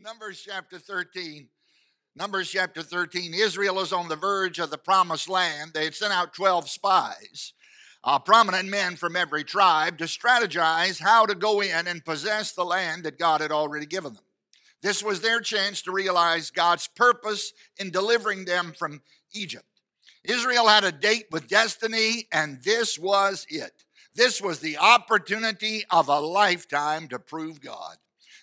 Numbers chapter 13. Numbers chapter 13. Israel is on the verge of the promised land. They had sent out 12 spies, uh, prominent men from every tribe, to strategize how to go in and possess the land that God had already given them. This was their chance to realize God's purpose in delivering them from Egypt. Israel had a date with destiny, and this was it. This was the opportunity of a lifetime to prove God.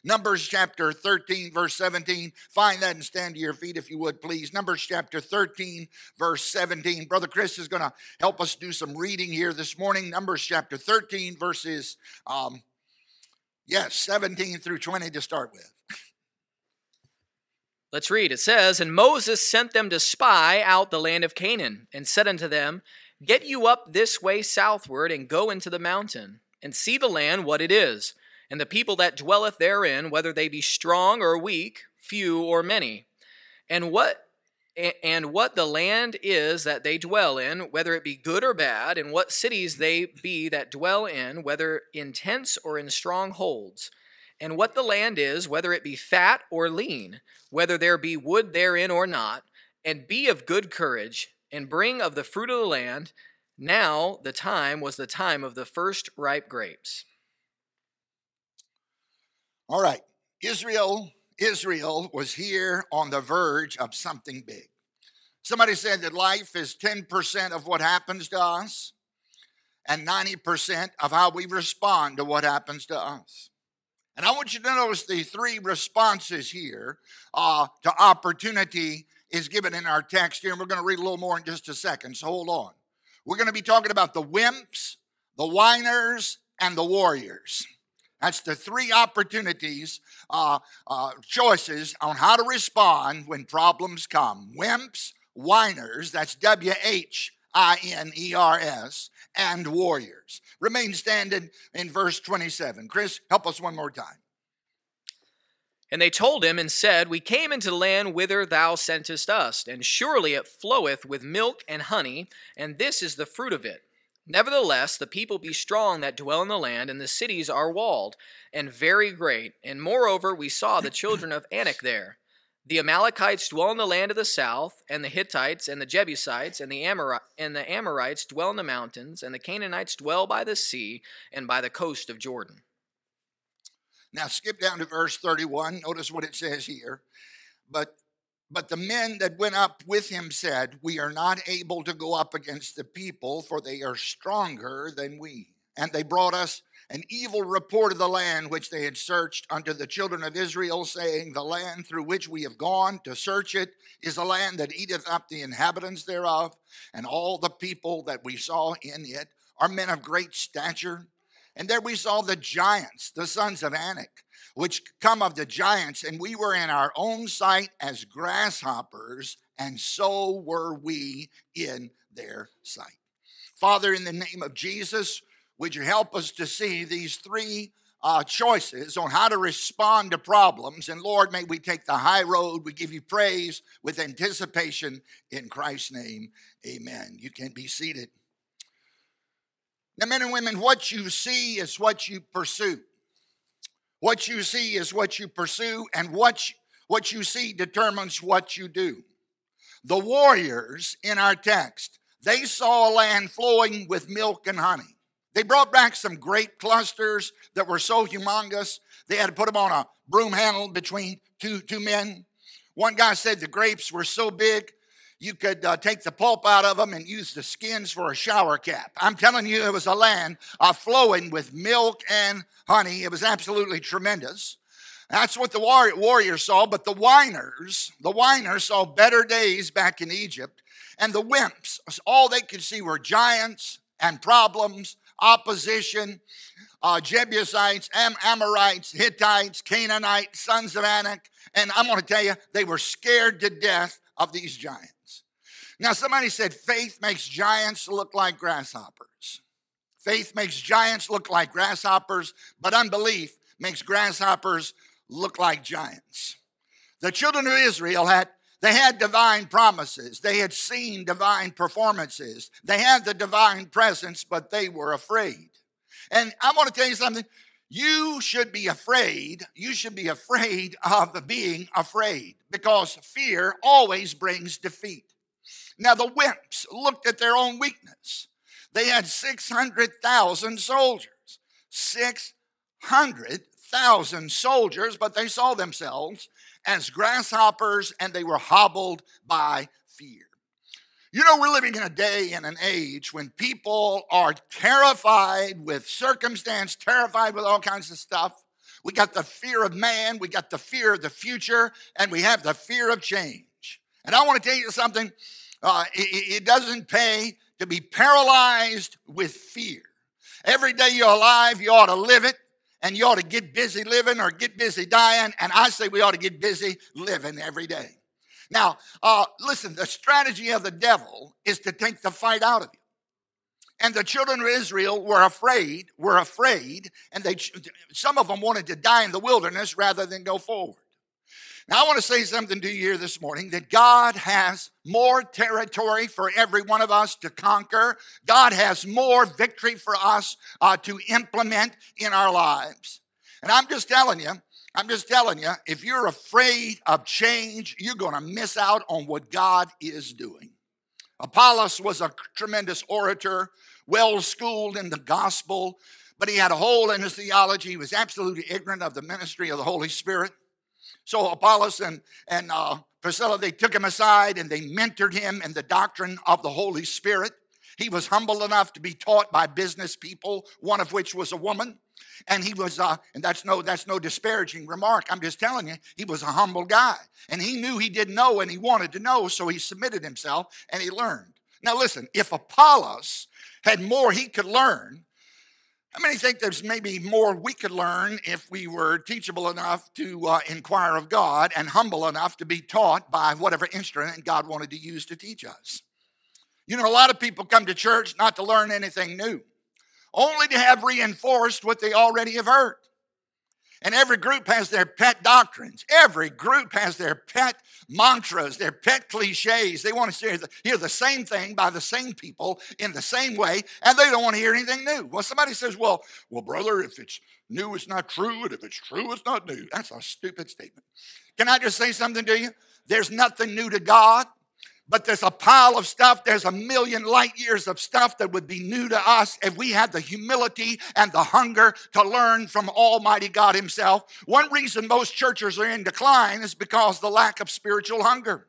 Numbers chapter 13, verse 17. Find that and stand to your feet if you would, please. Numbers chapter 13, verse 17. Brother Chris is going to help us do some reading here this morning. Numbers chapter 13, verses, um, yes, 17 through 20 to start with. Let's read. It says, And Moses sent them to spy out the land of Canaan, and said unto them, Get you up this way southward, and go into the mountain, and see the land what it is and the people that dwelleth therein, whether they be strong or weak, few or many, and what and what the land is that they dwell in, whether it be good or bad, and what cities they be that dwell in, whether in tents or in strongholds, and what the land is, whether it be fat or lean, whether there be wood therein or not, and be of good courage, and bring of the fruit of the land. Now the time was the time of the first ripe grapes. All right, Israel, Israel was here on the verge of something big. Somebody said that life is 10% of what happens to us and 90% of how we respond to what happens to us. And I want you to notice the three responses here uh, to opportunity is given in our text here, and we're going to read a little more in just a second, so hold on. We're going to be talking about the wimps, the whiners, and the warriors. That's the three opportunities, uh, uh, choices on how to respond when problems come. Wimps, whiners, that's W H I N E R S, and warriors. Remain standing in verse 27. Chris, help us one more time. And they told him and said, We came into the land whither thou sentest us, and surely it floweth with milk and honey, and this is the fruit of it. Nevertheless, the people be strong that dwell in the land, and the cities are walled, and very great. And moreover, we saw the children of Anak there. The Amalekites dwell in the land of the south, and the Hittites, and the Jebusites, and the, Amori- and the Amorites dwell in the mountains, and the Canaanites dwell by the sea and by the coast of Jordan. Now, skip down to verse 31. Notice what it says here. But but the men that went up with him said, We are not able to go up against the people, for they are stronger than we. And they brought us an evil report of the land which they had searched unto the children of Israel, saying, The land through which we have gone to search it is a land that eateth up the inhabitants thereof, and all the people that we saw in it are men of great stature. And there we saw the giants, the sons of Anak which come of the giants, and we were in our own sight as grasshoppers, and so were we in their sight. Father, in the name of Jesus, would you help us to see these three uh, choices on how to respond to problems? And Lord, may we take the high road. We give you praise with anticipation in Christ's name. Amen. You can be seated. Now, men and women, what you see is what you pursue. What you see is what you pursue, and what, what you see determines what you do. The warriors in our text, they saw a land flowing with milk and honey. They brought back some grape clusters that were so humongous, they had to put them on a broom handle between two, two men. One guy said the grapes were so big you could uh, take the pulp out of them and use the skins for a shower cap. I'm telling you, it was a land uh, flowing with milk and honey. It was absolutely tremendous. That's what the warriors saw, but the whiners, the whiners saw better days back in Egypt, and the wimps, all they could see were giants and problems, opposition, uh, Jebusites, Am- Amorites, Hittites, Canaanites, sons of Anak, and I'm going to tell you, they were scared to death of these giants. Now, somebody said faith makes giants look like grasshoppers. Faith makes giants look like grasshoppers, but unbelief makes grasshoppers look like giants. The children of Israel had they had divine promises. They had seen divine performances. They had the divine presence, but they were afraid. And I want to tell you something. you should be afraid. You should be afraid of being afraid because fear always brings defeat. Now, the wimps looked at their own weakness. They had 600,000 soldiers. 600,000 soldiers, but they saw themselves as grasshoppers and they were hobbled by fear. You know, we're living in a day and an age when people are terrified with circumstance, terrified with all kinds of stuff. We got the fear of man, we got the fear of the future, and we have the fear of change. And I want to tell you something uh, it, it doesn't pay to be paralyzed with fear. Every day you're alive, you ought to live it, and you ought to get busy living or get busy dying. And I say we ought to get busy living every day. Now, uh, listen, the strategy of the devil is to take the fight out of you. And the children of Israel were afraid, were afraid, and they some of them wanted to die in the wilderness rather than go forward. Now, I want to say something to you here this morning that God has more territory for every one of us to conquer. God has more victory for us uh, to implement in our lives. And I'm just telling you, I'm just telling you, if you're afraid of change, you're going to miss out on what God is doing. Apollos was a tremendous orator, well schooled in the gospel, but he had a hole in his theology. He was absolutely ignorant of the ministry of the Holy Spirit. So Apollos and, and uh, Priscilla, they took him aside and they mentored him in the doctrine of the Holy Spirit. He was humble enough to be taught by business people, one of which was a woman. And he was, uh, and that's no, that's no disparaging remark. I'm just telling you, he was a humble guy. And he knew he didn't know and he wanted to know, so he submitted himself and he learned. Now listen, if Apollos had more he could learn, how many think there's maybe more we could learn if we were teachable enough to uh, inquire of God and humble enough to be taught by whatever instrument God wanted to use to teach us? You know, a lot of people come to church not to learn anything new, only to have reinforced what they already have heard. And every group has their pet doctrines. Every group has their pet mantras, their pet cliches. They want to hear the, same thing by the same people in the same way, and they don't want to hear anything new. Well, somebody says, well, well, brother, if it's new, it's not true, and if it's true, it's not new. That's a stupid statement. Can I just say something to you? There's nothing new to God but there's a pile of stuff, there's a million light years of stuff that would be new to us if we had the humility and the hunger to learn from Almighty God Himself. One reason most churches are in decline is because the lack of spiritual hunger.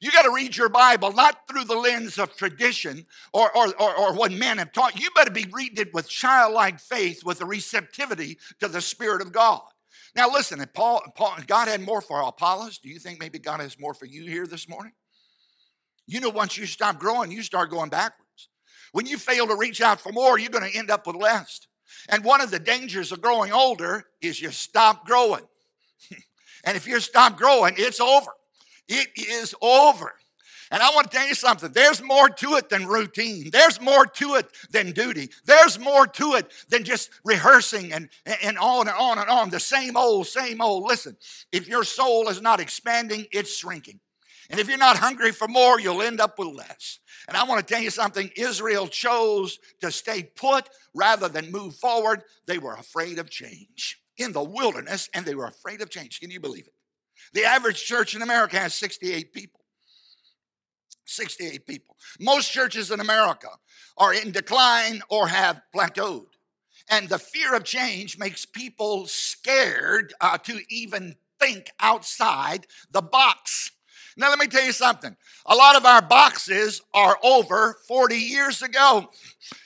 You got to read your Bible not through the lens of tradition or, or, or, or, what men have taught. You better be reading it with childlike faith, with a receptivity to the Spirit of God. Now, listen, Paul, Paul, God had more for Apollos, do you think maybe God has more for you here this morning? You know, once you stop growing, you start going backwards. When you fail to reach out for more, you're going to end up with less. And one of the dangers of growing older is you stop growing. and if you stop growing, it's over. It is over. And I want to tell you something. There's more to it than routine. There's more to it than duty. There's more to it than just rehearsing and, and on and on and on. The same old, same old. Listen, if your soul is not expanding, it's shrinking. And if you're not hungry for more, you'll end up with less. And I want to tell you something Israel chose to stay put rather than move forward. They were afraid of change in the wilderness, and they were afraid of change. Can you believe it? The average church in America has 68 people. 68 people. Most churches in America are in decline or have plateaued. And the fear of change makes people scared uh, to even think outside the box. Now, let me tell you something. A lot of our boxes are over 40 years ago.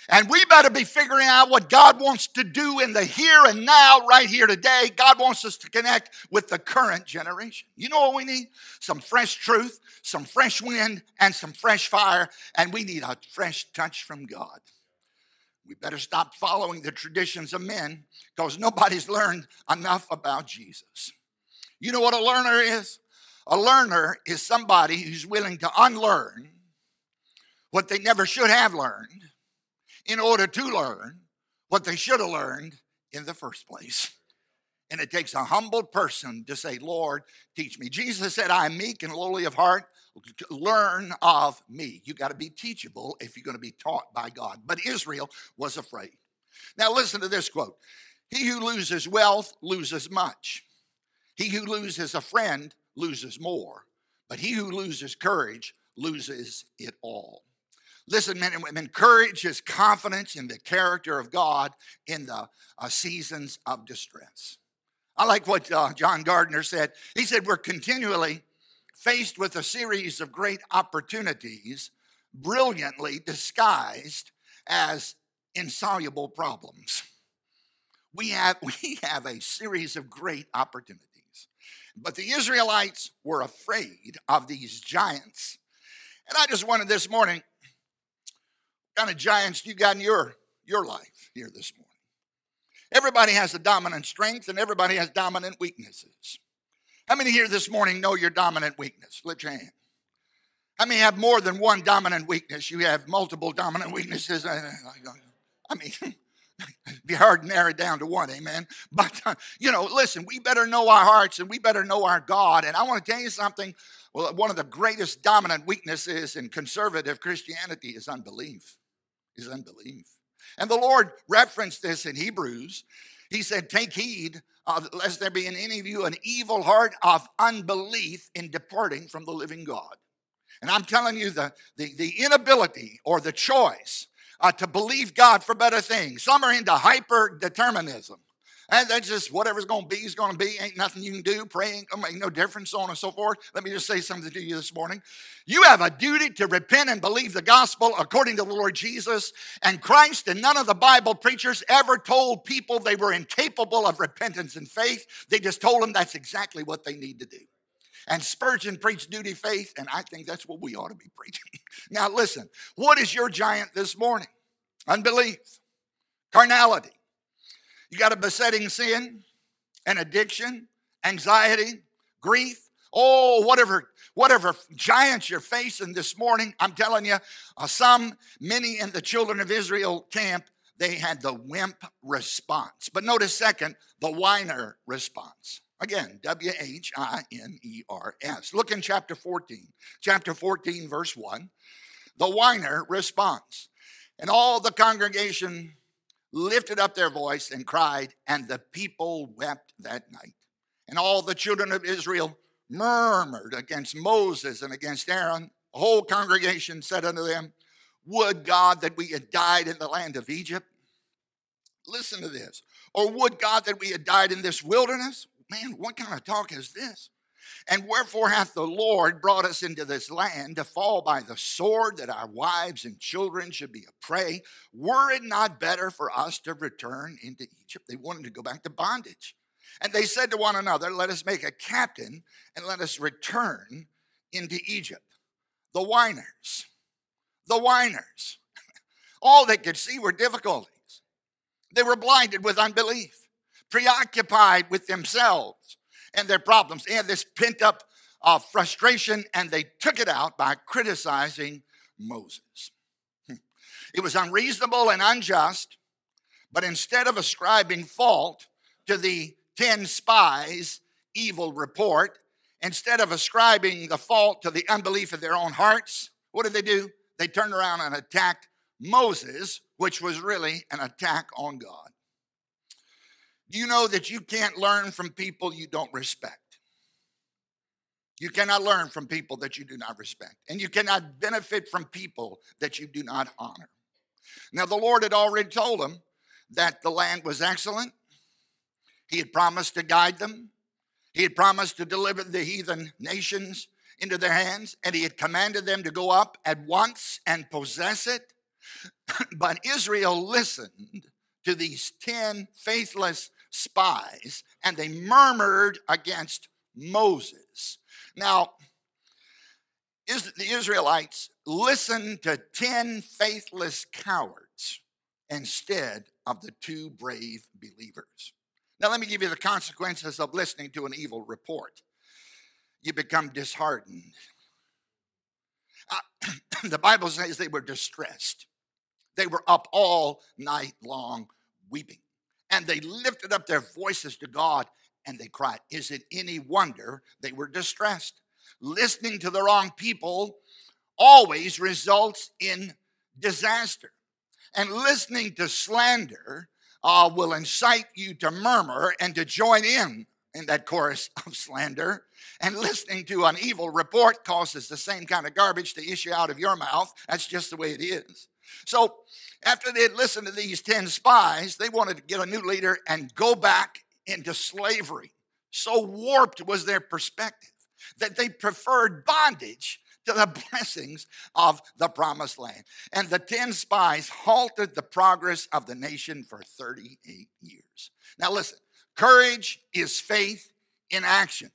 And we better be figuring out what God wants to do in the here and now, right here today. God wants us to connect with the current generation. You know what we need? Some fresh truth, some fresh wind, and some fresh fire. And we need a fresh touch from God. We better stop following the traditions of men because nobody's learned enough about Jesus. You know what a learner is? A learner is somebody who's willing to unlearn what they never should have learned in order to learn what they should have learned in the first place. And it takes a humble person to say, Lord, teach me. Jesus said, I am meek and lowly of heart. Learn of me. You got to be teachable if you're going to be taught by God. But Israel was afraid. Now, listen to this quote He who loses wealth loses much. He who loses a friend loses more. But he who loses courage loses it all. Listen, men and women, courage is confidence in the character of God in the uh, seasons of distress. I like what uh, John Gardner said. He said, We're continually faced with a series of great opportunities, brilliantly disguised as insoluble problems. We have, we have a series of great opportunities. But the Israelites were afraid of these giants. And I just wanted this morning, kind of giants you got in your, your life here this morning? Everybody has a dominant strength and everybody has dominant weaknesses. How many here this morning know your dominant weakness? Lift your hand. How many have more than one dominant weakness? You have multiple dominant weaknesses. I mean, it'd be hard to narrow it down to one, amen. But, uh, you know, listen, we better know our hearts and we better know our God. And I want to tell you something. Well, one of the greatest dominant weaknesses in conservative Christianity is unbelief. Is unbelief. And the Lord referenced this in Hebrews. He said, Take heed uh, lest there be in any of you an evil heart of unbelief in departing from the living God. And I'm telling you, the, the, the inability or the choice uh, to believe God for better things. Some are into hyper determinism. And that's just whatever's going to be is going to be. Ain't nothing you can do. Praying going to make no difference, so on and so forth. Let me just say something to you this morning. You have a duty to repent and believe the gospel according to the Lord Jesus and Christ. And none of the Bible preachers ever told people they were incapable of repentance and faith. They just told them that's exactly what they need to do. And Spurgeon preached duty, faith, and I think that's what we ought to be preaching. now, listen, what is your giant this morning? Unbelief, carnality, you got a besetting sin, an addiction, anxiety, grief, oh, whatever, whatever giants you're facing this morning. I'm telling you, uh, some, many in the children of Israel camp, they had the wimp response. But notice second, the whiner response. Again, W H I N E R S. Look in chapter 14. Chapter 14, verse 1. The whiner responds, And all the congregation lifted up their voice and cried, and the people wept that night. And all the children of Israel murmured against Moses and against Aaron. The whole congregation said unto them, Would God that we had died in the land of Egypt? Listen to this. Or would God that we had died in this wilderness? Man, what kind of talk is this? And wherefore hath the Lord brought us into this land to fall by the sword, that our wives and children should be a prey? Were it not better for us to return into Egypt? They wanted to go back to bondage. And they said to one another, Let us make a captain and let us return into Egypt. The whiners, the whiners. All they could see were difficulties. They were blinded with unbelief, preoccupied with themselves and their problems. They had this pent up uh, frustration and they took it out by criticizing Moses. Hmm. It was unreasonable and unjust, but instead of ascribing fault to the 10 spies' evil report, instead of ascribing the fault to the unbelief of their own hearts, what did they do? They turned around and attacked Moses, which was really an attack on God. You know that you can't learn from people you don't respect. You cannot learn from people that you do not respect. And you cannot benefit from people that you do not honor. Now, the Lord had already told them that the land was excellent. He had promised to guide them. He had promised to deliver the heathen nations into their hands. And he had commanded them to go up at once and possess it. but Israel listened to these 10 faithless spies and they murmured against Moses. Now, is the Israelites listened to 10 faithless cowards instead of the two brave believers. Now, let me give you the consequences of listening to an evil report. You become disheartened. Uh, the Bible says they were distressed. They were up all night long weeping and they lifted up their voices to God and they cried. Is it any wonder they were distressed? Listening to the wrong people always results in disaster. And listening to slander uh, will incite you to murmur and to join in in that chorus of slander. And listening to an evil report causes the same kind of garbage to issue out of your mouth. That's just the way it is. So, after they had listened to these 10 spies, they wanted to get a new leader and go back into slavery. So warped was their perspective that they preferred bondage to the blessings of the promised land. And the 10 spies halted the progress of the nation for 38 years. Now, listen courage is faith in action.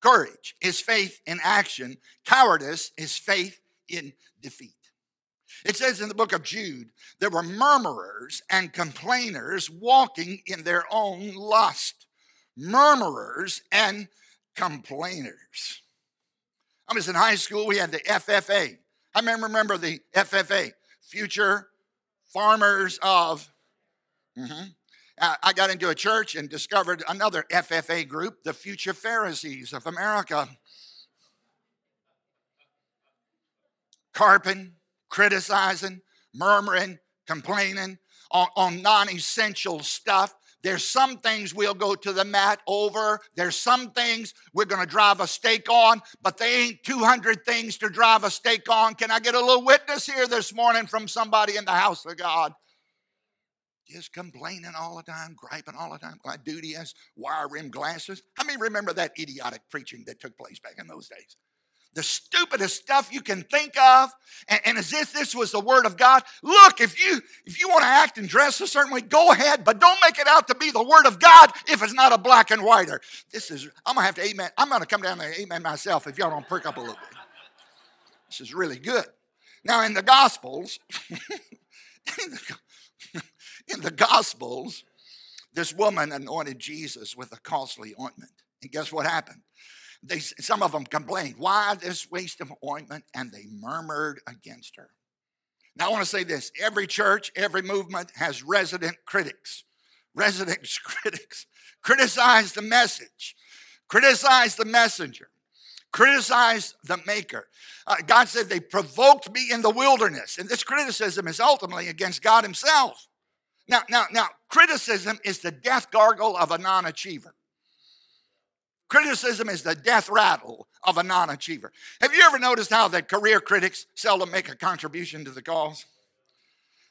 Courage is faith in action. Cowardice is faith in defeat. It says in the book of Jude, there were murmurers and complainers walking in their own lust. Murmurers and complainers. I was in high school, we had the FFA. I remember the FFA, Future Farmers of. Mm-hmm. I got into a church and discovered another FFA group, the Future Pharisees of America. Carping, criticizing, murmuring, complaining on, on non essential stuff. There's some things we'll go to the mat over. There's some things we're going to drive a stake on, but they ain't 200 things to drive a stake on. Can I get a little witness here this morning from somebody in the house of God? Just complaining all the time, griping all the time. My duty has wire rimmed glasses. How many remember that idiotic preaching that took place back in those days? The stupidest stuff you can think of and, and, as if this was the word of god look if you if you want to act and dress a certain way go ahead but don't make it out to be the word of god if it's not a black and whiter. This is i'm gonna have to amen i'm gonna come down there and amen myself if y'all don't perk up a little bit. This is really good. Now in the gospels in, the, in the gospels this woman anointed jesus with a costly ointment. And guess what happened they, some of them complained, Why this waste of ointment? And they murmured against her. Now, I want to say this every church, every movement has resident critics. Resident critics criticize the message, criticize the messenger, criticize the maker. Uh, God said they provoked me in the wilderness. And this criticism is ultimately against God Himself. Now, now, now, criticism is the death gargle of a non achiever. Criticism is the death rattle of a non achiever. Have you ever noticed how that career critics seldom make a contribution to the cause?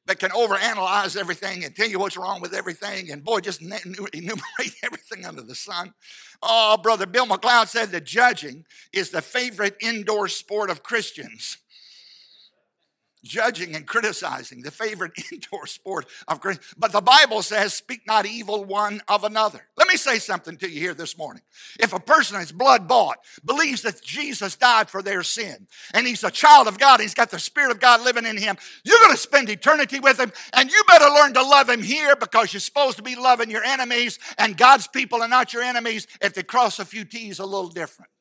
That can overanalyze everything and tell you what's wrong with everything, and boy, just enumerate everything under the sun. Oh, brother Bill McLeod said that judging is the favorite indoor sport of Christians judging and criticizing, the favorite indoor sport of Christ. But the Bible says, speak not evil one of another. Let me say something to you here this morning. If a person is blood bought, believes that Jesus died for their sin, and he's a child of God, he's got the Spirit of God living in him, you're going to spend eternity with him, and you better learn to love him here because you're supposed to be loving your enemies, and God's people are not your enemies if they cross a few T's a little different.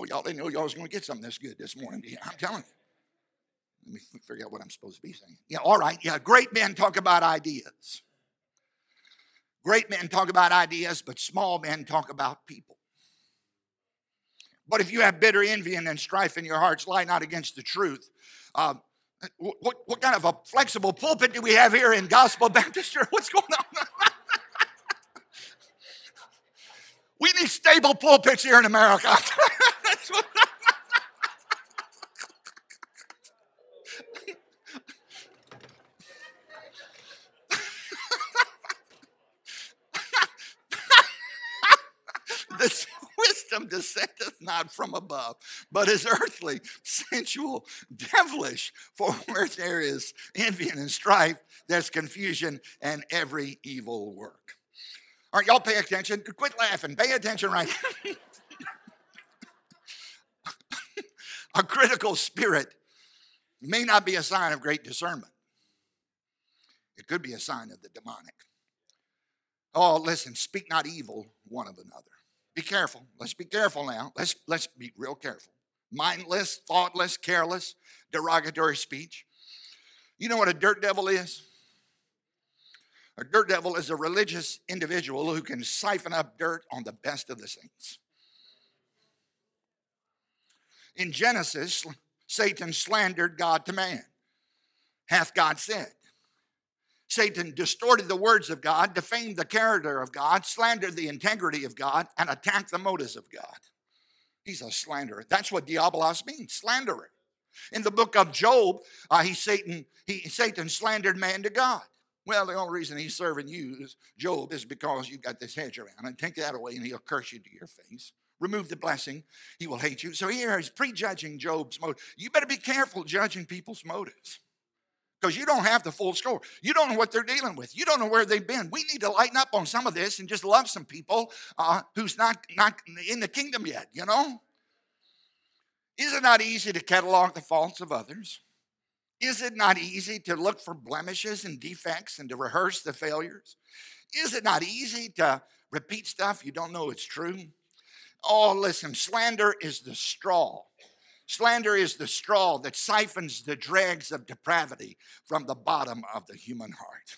Oh, y'all didn't know y'all was going to get something this good this morning. I'm telling you. Let me figure out what I'm supposed to be saying. Yeah, all right. Yeah, great men talk about ideas. Great men talk about ideas, but small men talk about people. But if you have bitter envy and strife in your hearts, lie not against the truth. Uh, what, what kind of a flexible pulpit do we have here in Gospel Baptist Church? What's going on? we need stable pulpits here in America. this wisdom descendeth not from above, but is earthly, sensual, devilish. For where there is envy and strife, there's confusion and every evil work. All right, y'all pay attention. Quit laughing. Pay attention right A critical spirit may not be a sign of great discernment. It could be a sign of the demonic. Oh, listen, speak not evil one of another. Be careful. Let's be careful now. Let's let's be real careful. Mindless, thoughtless, careless, derogatory speech. You know what a dirt devil is? A dirt devil is a religious individual who can siphon up dirt on the best of the saints. In Genesis, Satan slandered God to man. hath God said. Satan distorted the words of God, defamed the character of God, slandered the integrity of God, and attacked the motives of God. He's a slanderer. That's what diabolos means, slanderer. In the book of Job, uh, he Satan he Satan slandered man to God. Well, the only reason he's serving you is Job is because you've got this hedge around. And take that away, and he'll curse you to your face. Remove the blessing, he will hate you. So here he's prejudging Job's motive. You better be careful judging people's motives because you don't have the full score. You don't know what they're dealing with. You don't know where they've been. We need to lighten up on some of this and just love some people uh, who's not, not in the kingdom yet, you know? Is it not easy to catalog the faults of others? Is it not easy to look for blemishes and defects and to rehearse the failures? Is it not easy to repeat stuff you don't know it's true? Oh, listen, slander is the straw Slander is the straw that siphons the dregs of depravity from the bottom of the human heart.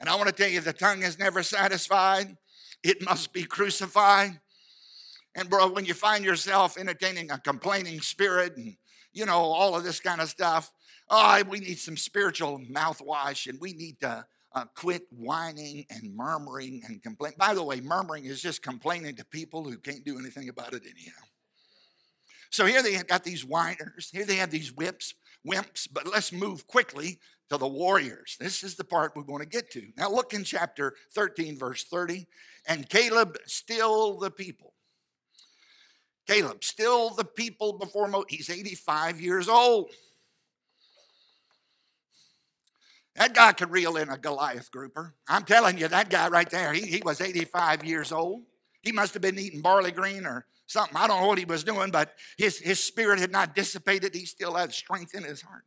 And I want to tell you the tongue is never satisfied, it must be crucified. And, bro, when you find yourself entertaining a complaining spirit and, you know, all of this kind of stuff, oh, we need some spiritual mouthwash and we need to uh, quit whining and murmuring and complaining. By the way, murmuring is just complaining to people who can't do anything about it anyhow. So here they got these whiners, here they have these whips, wimps, but let's move quickly to the warriors. This is the part we're going to get to. Now look in chapter 13, verse 30. And Caleb stilled the people. Caleb stilled the people before. He's 85 years old. That guy could reel in a Goliath grouper. I'm telling you, that guy right there, he, he was 85 years old. He must have been eating barley green or something. I don't know what he was doing, but his, his spirit had not dissipated. He still had strength in his heart.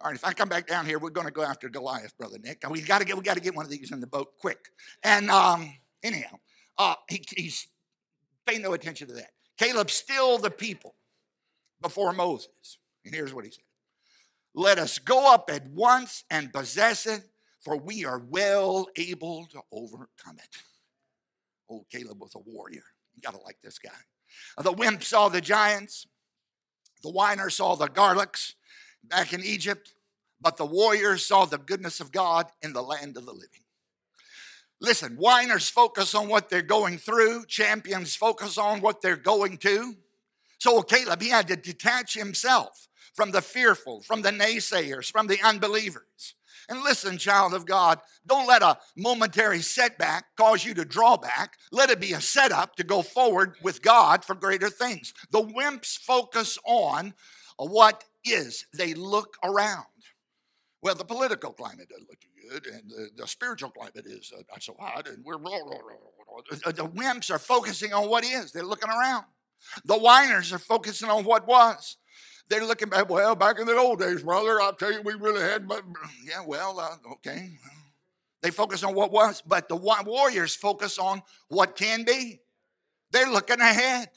All right, if I come back down here, we're going to go after Goliath, brother Nick. We got to get we got to get one of these in the boat quick. And um, anyhow, uh, he, he's paying no attention to that. Caleb still the people before Moses, and here's what he said: "Let us go up at once and possess it, for we are well able to overcome it." Oh, Caleb was a warrior. You got to like this guy. Uh, the wimp saw the giants, the whiner saw the garlics back in Egypt, but the warriors saw the goodness of God in the land of the living. Listen, whiners focus on what they're going through, champions focus on what they're going to. So Caleb, he had to detach himself from the fearful, from the naysayers, from the unbelievers. And listen, child of God, don't let a momentary setback cause you to draw back. Let it be a setup to go forward with God for greater things. The wimps focus on what is, they look around. Well, the political climate doesn't look good, and the, the spiritual climate is uh, not so hot, and we're. The wimps are focusing on what is, they're looking around. The whiners are focusing on what was. They're looking back, well, back in the old days, brother, I'll tell you, we really had, but yeah, well, uh, okay. They focus on what was, but the warriors focus on what can be. They're looking ahead.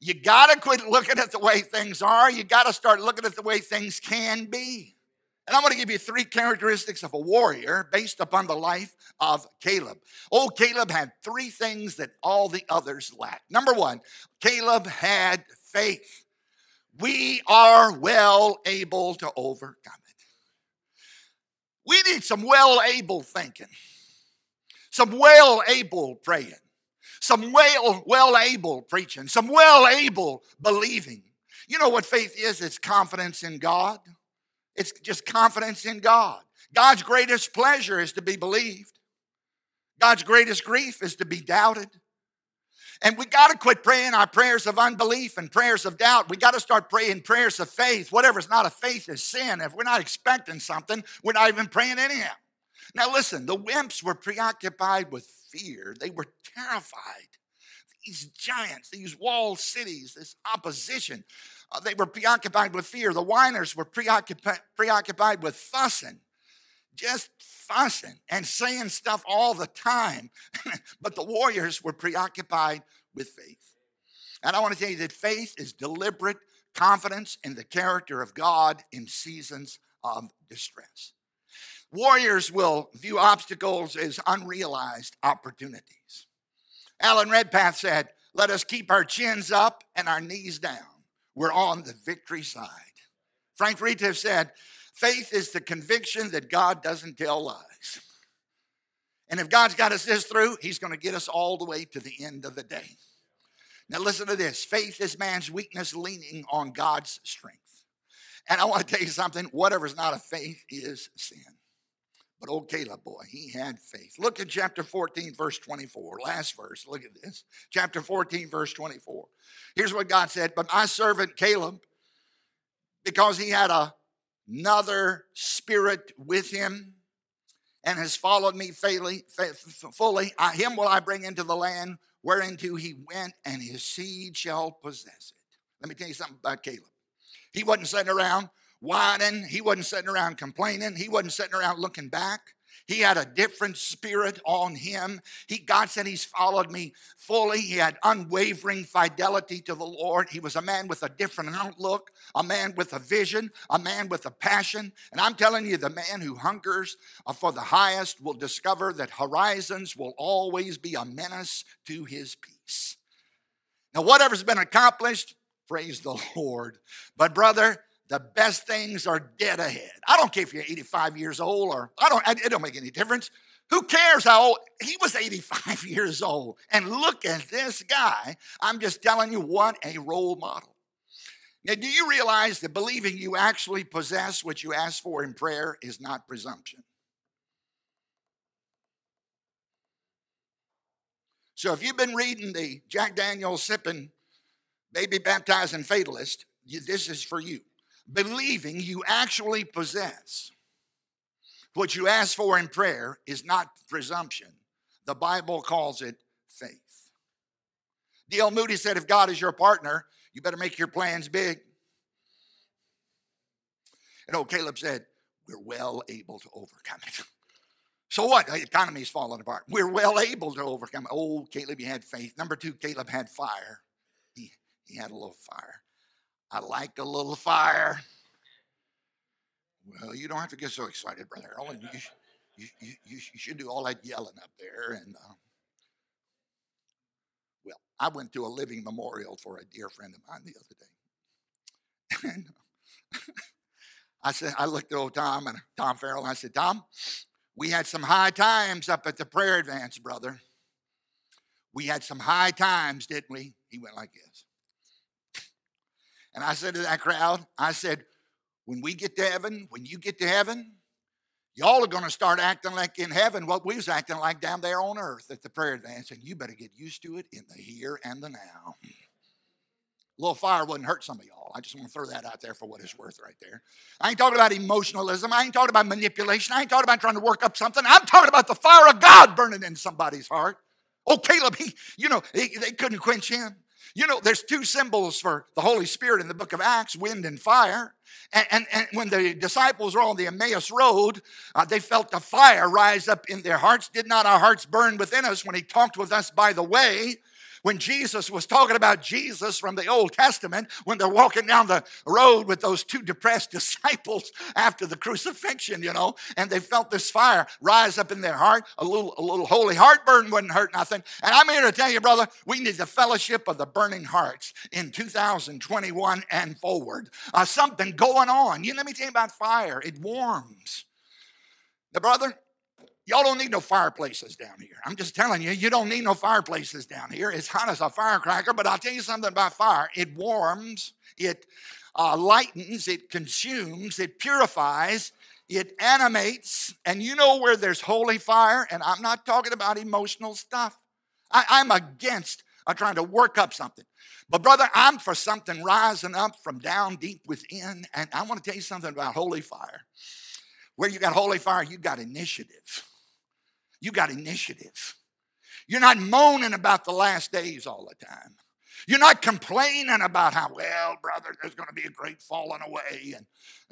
You got to quit looking at the way things are. You got to start looking at the way things can be. And I'm going to give you three characteristics of a warrior based upon the life of Caleb. Oh, Caleb had three things that all the others lacked. Number one, Caleb had faith we are well able to overcome it. We need some well able thinking, some well able praying, some well, well able preaching, some well able believing. You know what faith is? It's confidence in God. It's just confidence in God. God's greatest pleasure is to be believed. God's greatest grief is to be doubted. And we got to quit praying our prayers of unbelief and prayers of doubt. We got to start praying prayers of faith. Whatever's not a faith is sin. If we're not expecting something, we're not even praying anyhow. Now, listen, the wimps were preoccupied with fear, they were terrified. These giants, these walled cities, this opposition, uh, they were preoccupied with fear. The whiners were preoccupied, preoccupied with fussing just fussing and saying stuff all the time. but the warriors were preoccupied with faith. And I want to tell you that faith is deliberate confidence in the character of God in seasons of distress. Warriors will view obstacles as unrealized opportunities. Alan Redpath said, Let us keep our chins up and our knees down. We're on the victory side. Frank Rita said, Faith is the conviction that God doesn't tell lies. And if God's got us this through, He's going to get us all the way to the end of the day. Now, listen to this faith is man's weakness leaning on God's strength. And I want to tell you something whatever's not a faith is sin. But old Caleb, boy, he had faith. Look at chapter 14, verse 24. Last verse. Look at this. Chapter 14, verse 24. Here's what God said But my servant Caleb, because he had a, another spirit with him and has followed me fully, I, him will I bring into the land whereinto he went, and his seed shall possess it. Let me tell you something about Caleb. He wasn't sitting around whining. He wasn't sitting around complaining. He wasn't sitting around looking back. He had a different spirit on him. He, God said he's followed me fully. He had unwavering fidelity to the Lord. He was a man with a different outlook, a man with a vision, a man with a passion. And I'm telling you, the man who hungers uh, for the highest will discover that horizons will always be a menace to his peace. Now, whatever's been accomplished, praise the Lord. But, brother, the best things are dead ahead. I don't care if you're 85 years old or I don't, it don't make any difference. Who cares how old? He was 85 years old. And look at this guy. I'm just telling you what a role model. Now, do you realize that believing you actually possess what you ask for in prayer is not presumption? So, if you've been reading the Jack Daniels sipping, baby baptizing fatalist, this is for you believing you actually possess what you ask for in prayer is not presumption. The Bible calls it faith. D.L. Moody said, if God is your partner, you better make your plans big. And old Caleb said, we're well able to overcome it. So what? The economy's falling apart. We're well able to overcome it. Oh, Caleb, you had faith. Number two, Caleb had fire. He, he had a little fire. I like a little fire. Well, you don't have to get so excited, Brother Harold. You, you, you, you, should do all that yelling up there. And uh, well, I went to a living memorial for a dear friend of mine the other day. And I said, I looked at old Tom and Tom Farrell, and I said, Tom, we had some high times up at the prayer advance, brother. We had some high times, didn't we? He went like this. And I said to that crowd, I said, when we get to heaven, when you get to heaven, y'all are going to start acting like in heaven what we was acting like down there on earth at the prayer advance. And you better get used to it in the here and the now. A little fire wouldn't hurt some of y'all. I just want to throw that out there for what it's worth right there. I ain't talking about emotionalism. I ain't talking about manipulation. I ain't talking about trying to work up something. I'm talking about the fire of God burning in somebody's heart. Oh, Caleb, he, you know, they, they couldn't quench him. You know, there's two symbols for the Holy Spirit in the book of Acts wind and fire. And, and, and when the disciples were on the Emmaus Road, uh, they felt the fire rise up in their hearts. Did not our hearts burn within us when He talked with us by the way? When Jesus was talking about Jesus from the Old Testament, when they're walking down the road with those two depressed disciples after the crucifixion, you know, and they felt this fire rise up in their heart. A little, a little holy heartburn wouldn't hurt nothing. And I'm here to tell you, brother, we need the fellowship of the burning hearts in 2021 and forward. Uh, something going on. You know, let me tell you about fire. It warms. The brother, Y'all don't need no fireplaces down here. I'm just telling you, you don't need no fireplaces down here. It's hot as a firecracker, but I'll tell you something about fire. It warms, it uh, lightens, it consumes, it purifies, it animates. And you know where there's holy fire, and I'm not talking about emotional stuff. I, am against uh, trying to work up something. But, brother, I'm for something rising up from down deep within. And I want to tell you something about holy fire. Where you got holy fire, you got initiative you got initiative. You're not moaning about the last days all the time. You're not complaining about how, well, brother, there's going to be a great falling away and,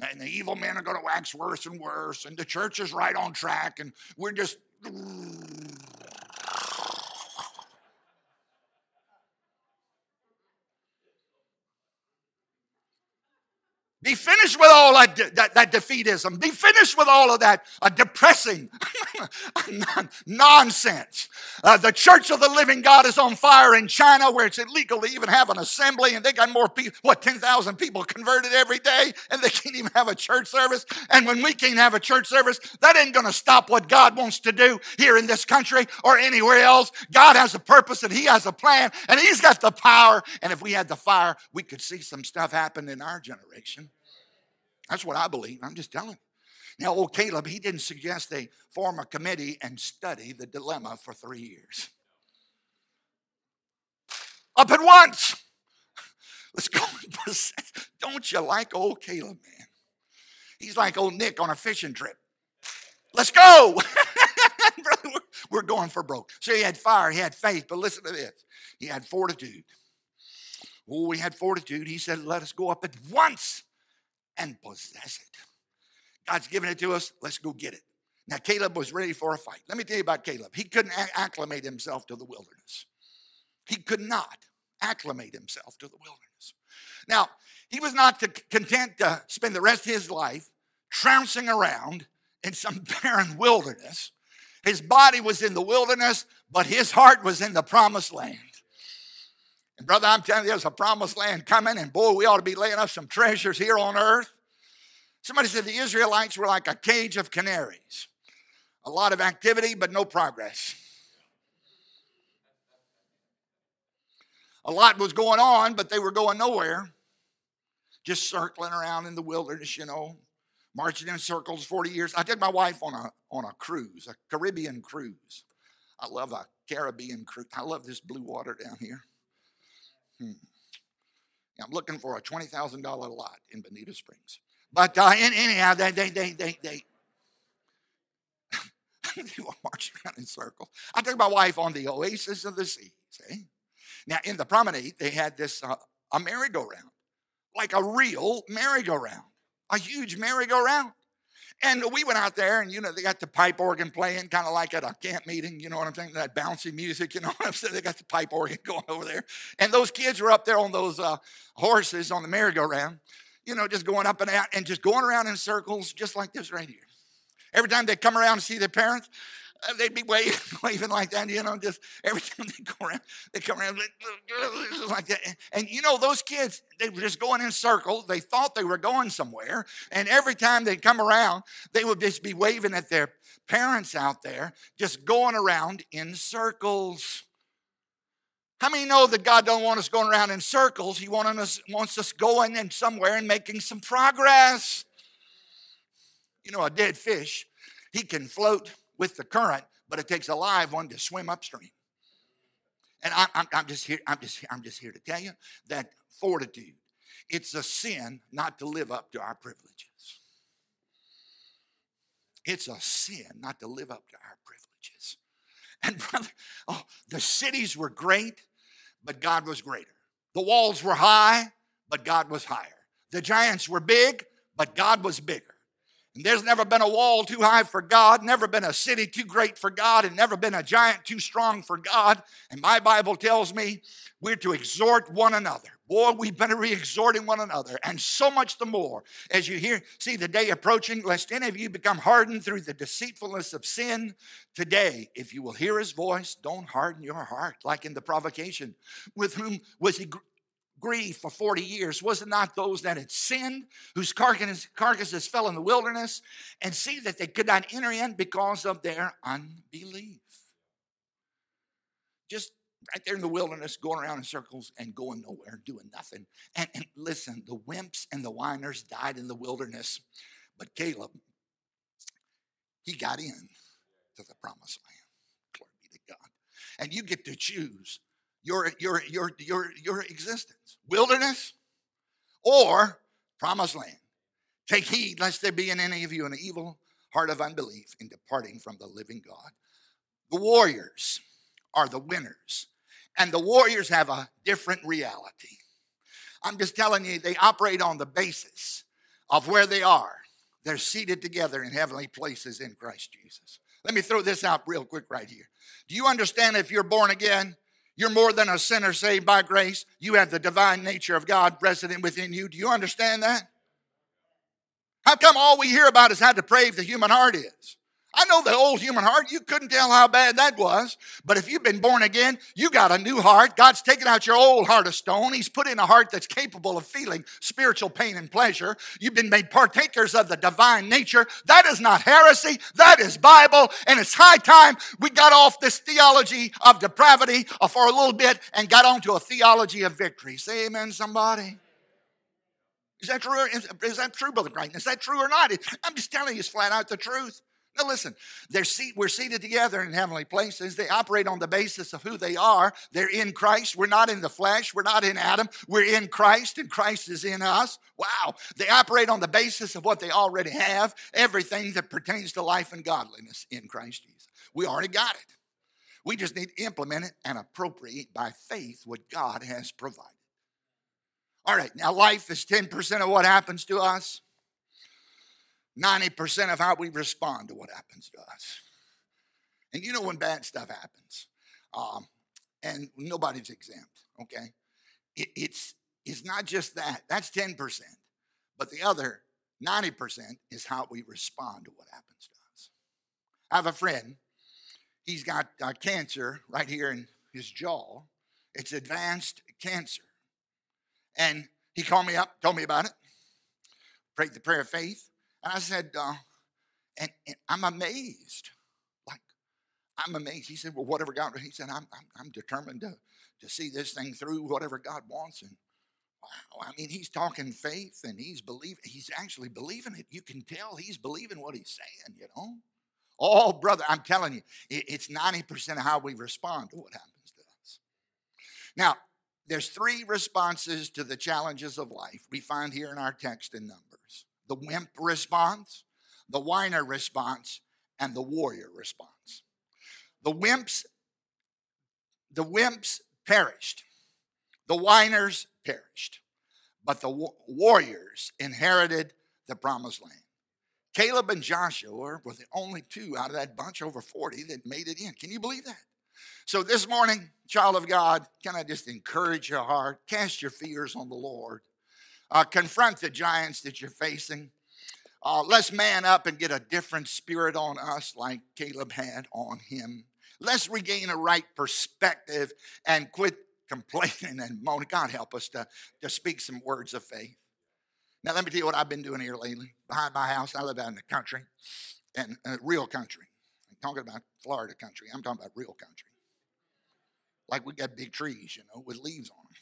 and the evil men are going to wax worse and worse and the church is right on track and we're just. Be finished with all that, that, that defeatism. Be finished with all of that uh, depressing nonsense. Uh, the Church of the Living God is on fire in China where it's illegal to even have an assembly and they got more people, what, 10,000 people converted every day and they can't even have a church service. And when we can't have a church service, that ain't going to stop what God wants to do here in this country or anywhere else. God has a purpose and He has a plan and He's got the power. And if we had the fire, we could see some stuff happen in our generation. That's what I believe. I'm just telling you. Now, old Caleb, he didn't suggest they form a committee and study the dilemma for three years. Up at once. Let's go. Don't you like old Caleb, man? He's like old Nick on a fishing trip. Let's go. We're going for broke. So he had fire, he had faith, but listen to this. He had fortitude. Oh, he had fortitude. He said, Let us go up at once and possess it. God's given it to us, let's go get it. Now, Caleb was ready for a fight. Let me tell you about Caleb. He couldn't acclimate himself to the wilderness. He could not acclimate himself to the wilderness. Now, he was not content to spend the rest of his life trouncing around in some barren wilderness. His body was in the wilderness, but his heart was in the promised land. And brother, I'm telling you, there's a promised land coming, and boy, we ought to be laying up some treasures here on earth. Somebody said the Israelites were like a cage of canaries. A lot of activity, but no progress. A lot was going on, but they were going nowhere. Just circling around in the wilderness, you know, marching in circles 40 years. I took my wife on a on a cruise, a Caribbean cruise. I love a Caribbean cruise. I love this blue water down here. Hmm. I'm looking for a $20,000 lot in Bonita Springs. But uh, anyhow, they, they, they, they, they, they were marching around in circles. I took my wife on the oasis of the sea. See? Now, in the promenade, they had this uh, a merry-go-round, like a real merry-go-round, a huge merry-go-round. And we went out there, and you know, they got the pipe organ playing, kind of like at a camp meeting, you know what I'm saying? That bouncy music, you know what I'm saying? They got the pipe organ going over there. And those kids were up there on those uh, horses on the merry-go-round, you know, just going up and out and just going around in circles, just like this right here. Every time they come around to see their parents, Uh, they'd be waving, waving like that, you know, just every time they go around, they come around like that. And, you know, those kids, they were just going in circles. They thought they were going somewhere. And every time they'd come around, they would just be waving at their parents out there, just going around in circles. How many know that God don't want us going around in circles? He us, wants us going in somewhere and making some progress. You know, a dead fish, he can float with the current, but it takes a live one to swim upstream. And I, I'm, I'm just here. I'm just. I'm just here to tell you that fortitude. It's a sin not to live up to our privileges. It's a sin not to live up to our privileges. And brother, oh, the cities were great, but God was greater. The walls were high, but God was higher. The giants were big, but God was bigger. And there's never been a wall too high for God, never been a city too great for God, and never been a giant too strong for God. And my Bible tells me we're to exhort one another. Boy, we better be exhorting one another, and so much the more as you hear, see the day approaching, lest any of you become hardened through the deceitfulness of sin. Today, if you will hear his voice, don't harden your heart, like in the provocation. With whom was he grief for 40 years? Was it not those that had sinned, whose carcasses fell in the wilderness, and see that they could not enter in because of their unbelief? Just right there in the wilderness, going around in circles and going nowhere, doing nothing. And, and listen, the wimps and the whiners died in the wilderness, but Caleb, he got in to the promised land. Glory be to God. And you get to choose your, your, your, your, your existence wilderness or promised land. Take heed lest there be in any of you an evil heart of unbelief in departing from the living God. The warriors are the winners, and the warriors have a different reality. I'm just telling you, they operate on the basis of where they are. They're seated together in heavenly places in Christ Jesus. Let me throw this out real quick right here. Do you understand if you're born again, you're more than a sinner saved by grace. You have the divine nature of God resident within you. Do you understand that? How come all we hear about is how depraved the human heart is? I know the old human heart, you couldn't tell how bad that was. But if you've been born again, you got a new heart. God's taken out your old heart of stone. He's put in a heart that's capable of feeling spiritual pain and pleasure. You've been made partakers of the divine nature. That is not heresy, that is Bible. And it's high time we got off this theology of depravity for a little bit and got onto a theology of victory. Say amen, somebody. Is that true? Is, that true, Brother Brighton? Is that true or not? I'm just telling you, it's flat out the truth. Now, listen, they're seat, we're seated together in heavenly places. They operate on the basis of who they are. They're in Christ. We're not in the flesh. We're not in Adam. We're in Christ, and Christ is in us. Wow. They operate on the basis of what they already have everything that pertains to life and godliness in Christ Jesus. We already got it. We just need to implement it and appropriate by faith what God has provided. All right, now life is 10% of what happens to us. 90% of how we respond to what happens to us. And you know when bad stuff happens, um, and nobody's exempt, okay? It, it's, it's not just that, that's 10%, but the other 90% is how we respond to what happens to us. I have a friend, he's got uh, cancer right here in his jaw. It's advanced cancer. And he called me up, told me about it, prayed the prayer of faith. And I said, uh, and, and, I'm amazed. Like, I'm amazed. He said, well, whatever God, he said, I'm, I'm, I'm determined to, to see this thing through, whatever God wants. And wow, I mean, he's talking faith and he's believing, he's actually believing it. You can tell he's believing what he's saying, you know? Oh, brother, I'm telling you, it, it's 90% of how we respond to what happens to us. Now, there's three responses to the challenges of life we find here in our text in Numbers the wimp response, the whiner response, and the warrior response. The wimps, the wimps perished. The whiners perished. But the warriors inherited the promised land. Caleb and Joshua were the only two out of that bunch over 40 that made it in. Can you believe that? So this morning, child of God, can I just encourage your heart? Cast your fears on the Lord uh, confront the giants that you're facing. Uh, let's man up and get a different spirit on us like Caleb had on him. Let's regain a right perspective and quit complaining and moaning. God help us to, to speak some words of faith. Now, let me tell you what I've been doing here lately. Behind my house, I live out in the country, and uh, real country. I'm talking about Florida country. I'm talking about real country. Like we got big trees, you know, with leaves on them.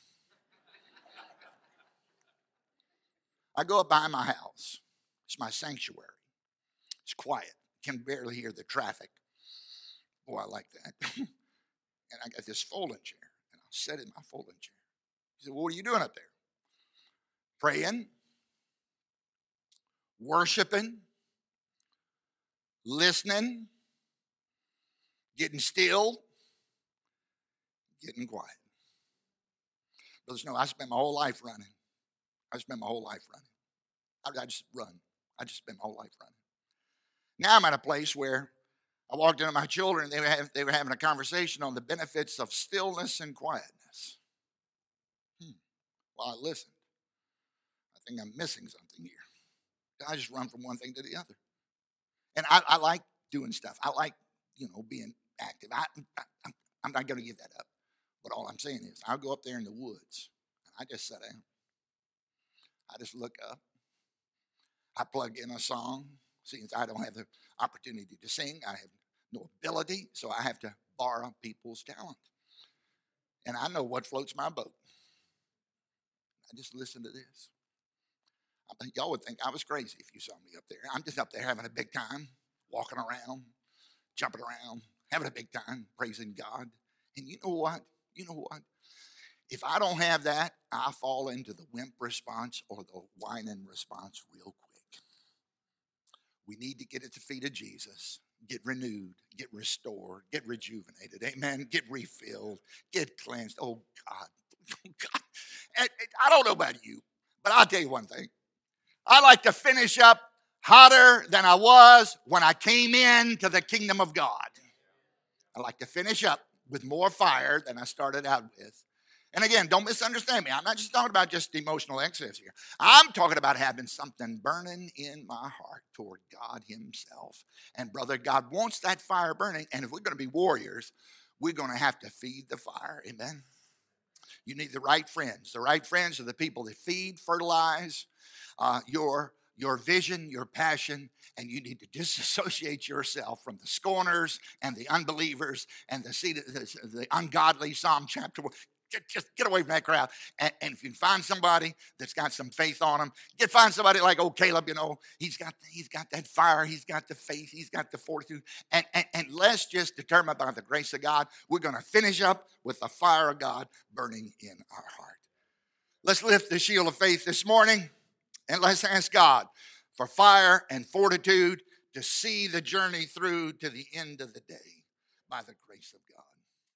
I go up by my house. It's my sanctuary. It's quiet. Can barely hear the traffic. Boy, I like that. and I got this folding chair, and I'll sit in my folding chair. He said, Well, what are you doing up there? Praying, worshiping, listening, getting still, getting quiet. Brothers, no, I spent my whole life running. I spent my whole life running. I, I just run. I just spent my whole life running. Now I'm at a place where I walked into my children, they were, having, they were having a conversation on the benefits of stillness and quietness. Hmm. Well, I listened. I think I'm missing something here. I just run from one thing to the other. And I, I like doing stuff. I like, you know, being active. I, I, I'm not going to give that up. But all I'm saying is, I'll go up there in the woods and I just sit down. I just look up. I plug in a song. Since I don't have the opportunity to sing, I have no ability, so I have to borrow people's talent. And I know what floats my boat. I just listen to this. Y'all would think I was crazy if you saw me up there. I'm just up there having a big time, walking around, jumping around, having a big time, praising God. And you know what? You know what? If I don't have that, I fall into the wimp response or the whining response real quick. We need to get at the feet of Jesus, get renewed, get restored, get rejuvenated. Amen. Get refilled, get cleansed. Oh God. Oh God. I don't know about you, but I'll tell you one thing. I like to finish up hotter than I was when I came into the kingdom of God. I like to finish up with more fire than I started out with. And again, don't misunderstand me. I'm not just talking about just emotional excess here. I'm talking about having something burning in my heart toward God Himself. And brother, God wants that fire burning. And if we're going to be warriors, we're going to have to feed the fire. Amen. You need the right friends. The right friends are the people that feed, fertilize uh, your your vision, your passion, and you need to disassociate yourself from the scorners and the unbelievers and the, the, the ungodly. Psalm chapter one just get away from that crowd. And, and, if you can find somebody that's got some faith on them, get find somebody like old Caleb. You know, he's got he's got that fire, he's got the faith, he's got the fortitude. And and, and let's just determine by the grace of God, we're going to finish up with the fire of God burning in our heart. Let's lift the shield of faith this morning, and let's ask God for fire and fortitude to see the journey through to the end of the day by the grace of God.